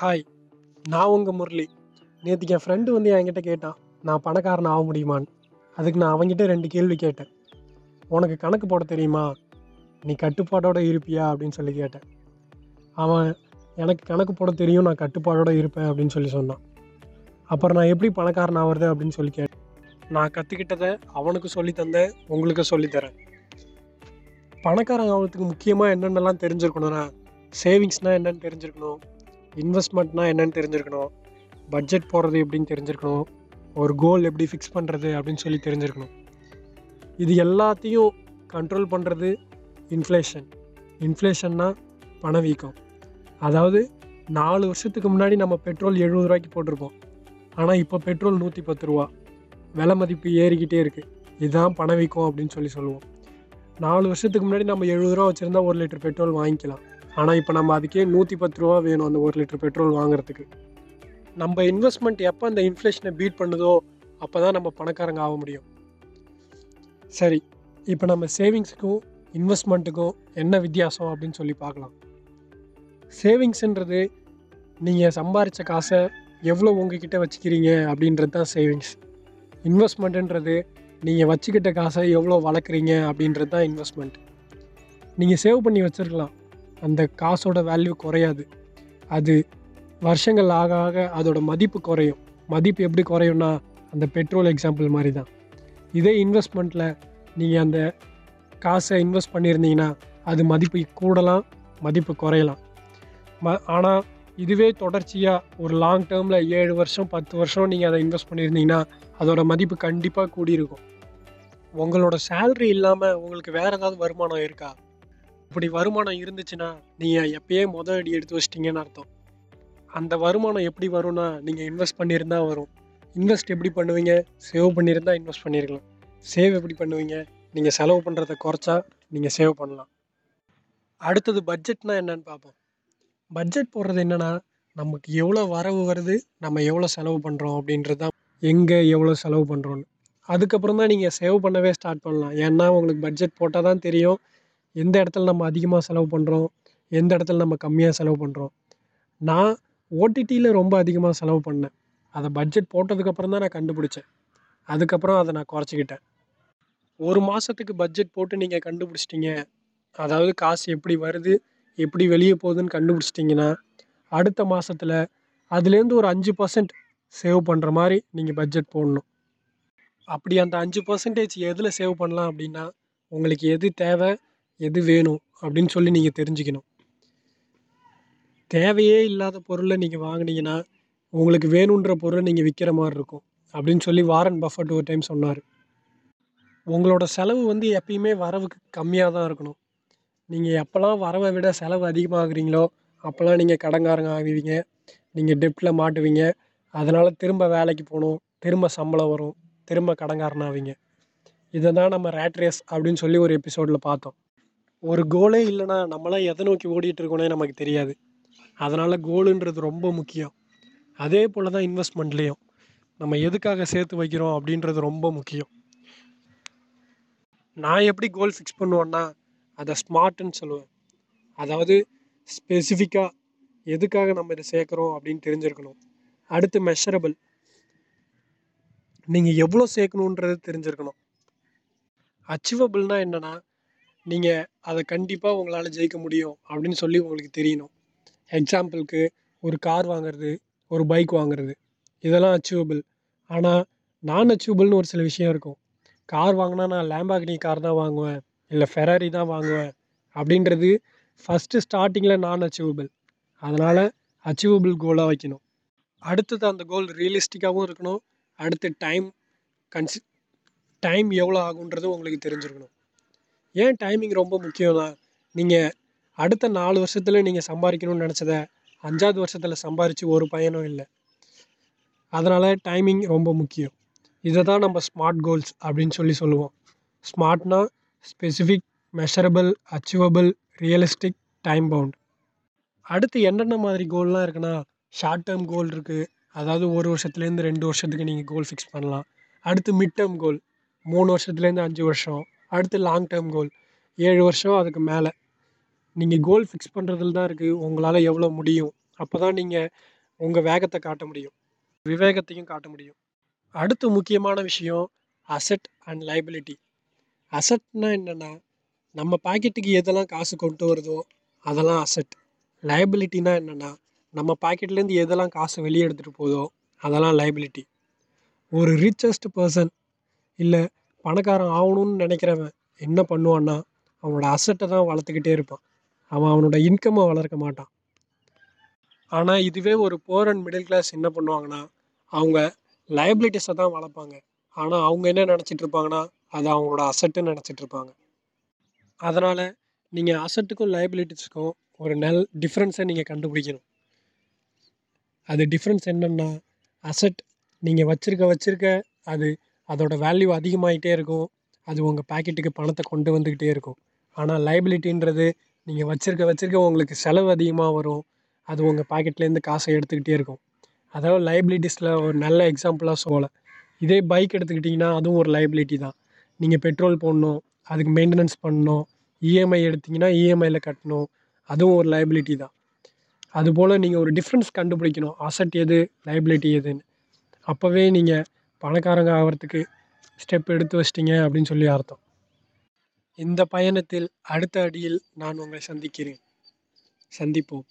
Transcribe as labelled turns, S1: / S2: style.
S1: Hi நான் உங்கள் முரளி. நேற்றுக்கு என் ஃப்ரெண்டு வந்து என்கிட்ட கேட்டான் நான் பணக்காரன் ஆக முடியுமான்னு? அதுக்கு நான் அவன்கிட்ட ரெண்டு கேள்வி கேட்டேன். உனக்கு கணக்கு போட தெரியுமா? நீ கட்டுப்பாடோடு இருப்பியா? அப்படின்னு சொல்லி கேட்டேன். அவன் எனக்கு கணக்கு போட தெரியும் நான் கட்டுப்பாடோடு இருப்பேன் அப்படின்னு சொல்லி சொன்னான். அப்புறம் நான் எப்படி பணக்காரன் ஆகிறது அப்படின்னு சொல்லி கேட்டேன். நான் கற்றுக்கிட்டதை அவனுக்கு சொல்லித் தந்தேன் உங்களுக்கு சொல்லித்தரேன் பணக்காரன் ஆகிறதுக்கு முக்கியமாக என்னென்னலாம் தெரிஞ்சிருக்கணும்னா சேவிங்ஸ்னால் என்னென்னு தெரிஞ்சிருக்கணும். இன்வெஸ்ட்மெண்ட்னா என்னென்னு தெரிஞ்சிருக்கணும். பட்ஜெட் போடுறது எப்படின்னு தெரிஞ்சிருக்கணும். ஒரு கோல் எப்படி ஃபிக்ஸ் பண்ணுறது அப்படின்னு சொல்லி தெரிஞ்சிருக்கணும். இது எல்லாத்தையும் கண்ட்ரோல் பண்ணுறது இன்ஃப்ளேஷன் இன்ஃப்ளேஷன்னா பணவீக்கம். அதாவது நாலு வருஷத்துக்கு முன்னாடி நம்ம பெட்ரோல் எழுபது ரூபாய்க்கு போட்டிருப்போம். ஆனால் இப்போ பெட்ரோல் நூற்றி பத்து ரூபா. விலை மதிப்பு ஏறிக்கிட்டே இருக்குது இதுதான் பணவீக்கம் அப்படின்னு சொல்லி சொல்லுவோம். நாலு வருஷத்துக்கு முன்னாடி நம்ம எழுபது ரூபா வச்சுருந்தா ஒரு லிட்டர் பெட்ரோல் வாங்கிக்கலாம். ஆனால் இப்போ நம்ம அதுக்கே நூற்றி பத்து ரூபா வேணும் அந்த ஒரு லிட்டர் பெட்ரோல் வாங்குறதுக்கு. நம்ம இன்வெஸ்ட்மெண்ட் எப்போ அந்த இன்ஃப்ளேஷனை பீட் பண்ணுதோ அப்போ தான் நம்ம பணக்காரங்க ஆக முடியும். சரி இப்போ நம்ம சேவிங்ஸுக்கும் இன்வெஸ்ட்மெண்ட்டுக்கும் என்ன வித்தியாசம் அப்படின்னு சொல்லி பார்க்கலாம். சேவிங்ஸுன்றது நீங்கள் சம்பாரித்த காசை எவ்வளோ உங்ககிட்ட வச்சுக்கிறீங்க அப்படின்றது தான் சேவிங்ஸ் இன்வெஸ்ட்மெண்ட்டுன்றது நீங்கள் வச்சுக்கிட்ட காசை எவ்வளோ வளர்க்குறீங்க அப்படின்றது தான் இன்வெஸ்ட்மெண்ட் நீங்கள் சேவ் பண்ணி வச்சுருக்கலாம். அந்த காசோட வேல்யூ குறையாது. அது வருஷங்கள் ஆக ஆக அதோட மதிப்பு குறையும். மதிப்பு எப்படி குறையும்னா அந்த பெட்ரோல் எக்ஸாம்பிள் மாதிரி தான் இதே இன்வெஸ்ட்மெண்ட்டில் நீங்கள் அந்த காசை இன்வெஸ்ட் பண்ணியிருந்தீங்கன்னா அது மதிப்பு கூடலாம் மதிப்பு குறையலாம். ம ஆனால் இதுவே தொடர்ச்சியாக ஒரு லாங் டேர்மில் ஏழு வருஷம் பத்து வருஷம் நீங்கள் அதை இன்வெஸ்ட் பண்ணியிருந்தீங்கன்னா அதோட மதிப்பு கண்டிப்பாக கூடியிருக்கும். உங்களோட சேல்ரி இல்லாமல் உங்களுக்கு வேறு ஏதாவது வருமானம் இருக்கா? இப்படி வருமானம் இருந்துச்சுன்னா நீங்கள் எப்பயே மொதல் அடி எடுத்து வச்சிட்டிங்கன்னு அர்த்தம். அந்த வருமானம் எப்படி வரும்னா நீங்கள் இன்வெஸ்ட் பண்ணியிருந்தா வரும். இன்வெஸ்ட் எப்படி பண்ணுவீங்க? சேவ் பண்ணியிருந்தா இன்வெஸ்ட் பண்ணியிருக்கலாம். சேவ் எப்படி பண்ணுவீங்க? நீங்கள் செலவு பண்ணுறத குறைச்சா நீங்கள் சேவ் பண்ணலாம். அடுத்தது பட்ஜெட்னா என்னன்னு பார்ப்போம். பட்ஜெட் போடுறது என்னென்னா நமக்கு எவ்வளோ வரவு வருது நம்ம எவ்வளோ செலவு பண்ணுறோம் அப்படின்றது தான் எங்கே எவ்வளோ செலவு பண்ணுறோன்னு அதுக்கப்புறம் தான் நீங்கள் சேவ் பண்ணவே ஸ்டார்ட் பண்ணலாம். ஏன்னா உங்களுக்கு பட்ஜெட் போட்டால் தான் தெரியும். எந்த இடத்துல நம்ம அதிகமாக செலவு பண்ணுறோம் எந்த இடத்துல நம்ம கம்மியாக செலவு பண்ணுறோம் நான் ஓடிடியில் ரொம்ப அதிகமாக செலவு பண்ணேன். அதை பட்ஜெட் போட்டதுக்கப்புறம் தான் நான் கண்டுபிடிச்சேன். அதுக்கப்புறம் அதை நான் குறைச்சிக்கிட்டேன். ஒரு மாதத்துக்கு பட்ஜெட் போட்டு நீங்கள் கண்டுபிடிச்சிட்டிங்க. அதாவது காசு எப்படி வருது? எப்படி வெளியே போகுதுன்னு கண்டுபிடிச்சிட்டிங்கன்னா அடுத்த மாதத்துல அதுலேருந்து ஒரு அஞ்சு பர்சன்ட் சேவ் பண்ணுற மாதிரி நீங்கள் பட்ஜெட் போடணும். அப்படி அந்த அஞ்சு பர்சன்டேஜ் எதில் சேவ் பண்ணலாம் அப்படின்னா உங்களுக்கு எது தேவை? எது வேணும் அப்படின்னு சொல்லி நீங்கள் தெரிஞ்சுக்கணும். தேவையே இல்லாத பொருளை நீங்கள் வாங்கினீங்கன்னா உங்களுக்கு வேணுன்ற பொருளை நீங்கள் விற்கிற மாதிரி இருக்கும் அப்படின்னு சொல்லி வாரன் பஃபட் ஒரு டைம் சொன்னார். உங்களோட செலவு வந்து எப்பயுமே வரவுக்கு கம்மியாக தான் இருக்கணும். நீங்கள் எப்போல்லாம் வரவை விட செலவு அதிகமாகிறீங்களோ அப்போல்லாம் நீங்கள் கடன்காரங்க ஆகுவீங்க நீங்கள் டெப்ட்டில் மாட்டுவீங்க அதனால் திரும்ப வேலைக்கு போகணும் திரும்ப சம்பளம் வரும் திரும்ப கடன்காரன் ஆவீங்க. இதை தான் நம்ம ரேட் ரேஸ் அப்படின்னு சொல்லி ஒரு எபிசோடில் பார்த்தோம். ஒரு கோலே இல்லைன்னா நம்மளாம் எதை நோக்கி ஓடிட்டு இருக்கோனே நமக்கு தெரியாது. அதனால் கோலுன்றது ரொம்ப முக்கியம். அதே போல் தான் இன்வெஸ்ட்மெண்ட்லேயும் நம்ம எதுக்காக சேர்த்து வைக்கிறோம் அப்படின்றது ரொம்ப முக்கியம். நான் எப்படி கோல் ஃபிக்ஸ் பண்ணுவேன்னா அதை ஸ்மார்ட்டுன்னு சொல்லுவேன். அதாவது ஸ்பெசிஃபிக்காக எதுக்காக நம்ம இதை சேர்க்குறோம் அப்படின்னு தெரிஞ்சிருக்கணும். அடுத்து மெஷரபிள் நீங்கள் எவ்வளோ சேர்க்கணுன்றது தெரிஞ்சிருக்கணும். அச்சீவபிள்னால் என்னென்னா நீங்கள் அதை கண்டிப்பாக உங்களால் ஜெயிக்க முடியும் அப்படின்னு சொல்லி உங்களுக்கு தெரியணும். எக்ஸாம்பிளுக்கு ஒரு கார் வாங்குறது ஒரு பைக் வாங்குறது இதெல்லாம் அச்சீவபிள் ஆனால் நான் அச்சீவபிள்னு ஒரு சில விஷயம் இருக்கும். கார் வாங்கினா நான் லேம்பாகினி கார் தான் வாங்குவேன் இல்லை ஃபெராரி தான் வாங்குவேன் அப்படின்றது ஃபஸ்ட்டு ஸ்டார்டிங்கில் நான் அச்சீவபிள் அதனால் அச்சீவபிள் கோலாக வைக்கணும். அடுத்தது அந்த கோல் ரியலிஸ்டிக்காகவும் இருக்கணும். அடுத்து டைம் கன்சி டைம் எவ்வளோ ஆகுன்றது உங்களுக்கு தெரிஞ்சிருக்கணும். ஏன் டைமிங் ரொம்ப முக்கியம்னா நீங்கள் அடுத்த நாலு வருஷத்தில் நீங்கள் சம்பாதிக்கணும்னு நினச்சத அஞ்சாவது வருஷத்தில் சம்பாரித்து ஒரு பயனும் இல்லை. அதனால் டைமிங் ரொம்ப முக்கியம். இதை தான் நம்ம ஸ்மார்ட் கோல்ஸ் அப்படின்னு சொல்லி சொல்லுவோம். ஸ்மார்ட்னா specific measurable achievable realistic time bound அடுத்து என்னென்ன மாதிரி கோல்லாம் இருக்குன்னா ஷார்ட் டேர்ம் கோல் இருக்குது அதாவது ஒரு வருஷத்துலேருந்து ரெண்டு வருஷத்துக்கு நீங்கள் கோல் ஃபிக்ஸ் பண்ணலாம். அடுத்து மிட் டேர்ம் கோல் மூணு வருஷத்துலேருந்து அஞ்சு வருஷம். அடுத்து லாங் டேர்ம் கோல் ஏழு வருஷம் அதுக்கு மேலே. நீங்கள் கோல் ஃபிக்ஸ் பண்ணுறதுல தான் இருக்குது உங்களால் எவ்வளோ முடியும்? அப்போ தான் நீங்கள் உங்கள் வேகத்தை காட்ட முடியும். விவேகத்தையும் காட்ட முடியும். அடுத்து முக்கியமான விஷயம் அசெட் அண்ட் லைபிலிட்டி அசட்னா என்னென்னா நம்ம பாக்கெட்டுக்கு எதெல்லாம் காசு கொண்டு வருதோ அதெல்லாம் அசெட் லைபிலிட்டினா என்னென்னா நம்ம பாக்கெட்லேருந்து எதெல்லாம் காசு வெளியே எடுத்துகிட்டு போதோ அதெல்லாம் லைபிலிட்டி ஒரு ரிச்சஸ்ட் பர்சன் இல்லை பணக்காரன் ஆகணும்னு நினைக்கிறவன் என்ன பண்ணுவான்னா அவனோட அசட்டை தான் வளர்த்துக்கிட்டே இருப்பான். அவன் அவனோட இன்கம்மை வளர்க்க மாட்டான். ஆனால் இதுவே ஒரு போர் அண்ட் மிடில் கிளாஸ் என்ன பண்ணுவாங்கன்னா அவங்க லைபிலிட்டிஸை தான் வளர்ப்பாங்க. ஆனால் அவங்க என்ன நினச்சிட்டு இருப்பாங்கன்னா அது அவங்களோட அசட்டுன்னு நினச்சிட்டு இருப்பாங்க. அதனால் நீங்கள் அசட்டுக்கும் லைபிலிட்டிஸுக்கும் ஒரு நல் டிஃப்ரென்ஸை நீங்கள் கண்டுபிடிக்கணும். அது டிஃப்ரென்ஸ் என்னென்னா அசட் நீங்கள் வச்சுருக்க வச்சுருக்க அது அதோட வேல்யூ அதிகமாகிட்டே இருக்கும். அது உங்கள் பாக்கெட்டுக்கு பணத்தை கொண்டு வந்துக்கிட்டே இருக்கும். ஆனால் லைபிலிட்டின்றது நீங்கள் வச்சுருக்க வச்சுருக்க உங்களுக்கு செலவு அதிகமாக வரும். அது உங்கள் பாக்கெட்லேருந்து காசை எடுத்துக்கிட்டே இருக்கும். அதாவது லைபிலிட்டிஸில் ஒரு நல்ல எக்ஸாம்பிளாக சொல்லலை. இதே பைக் எடுத்துக்கிட்டிங்கன்னா அதுவும் ஒரு லைபிலிட்டி தான். நீங்கள் பெட்ரோல் போடணும் அதுக்கு மெயின்டெனன்ஸ் பண்ணணும் இஎம்ஐ எடுத்திங்கன்னா இஎம்ஐயில் கட்டணும். அதுவும் ஒரு லைபிலிட்டி தான். அதுபோல் நீங்கள் ஒரு டிஃப்ரென்ஸ் கண்டுபிடிக்கணும். அசட் எது லைபிலிட்டி எதுன்னு. அப்போவே நீங்கள் பணக்காரங்க ஆகிறதுக்கு ஸ்டெப் எடுத்து வச்சிட்டிங்க அப்படின்னு சொல்லி அர்த்தம். இந்த பயணத்தில் அடுத்த அடியில் நான் உங்களை சந்திக்கிறேன். சந்திப்போம்.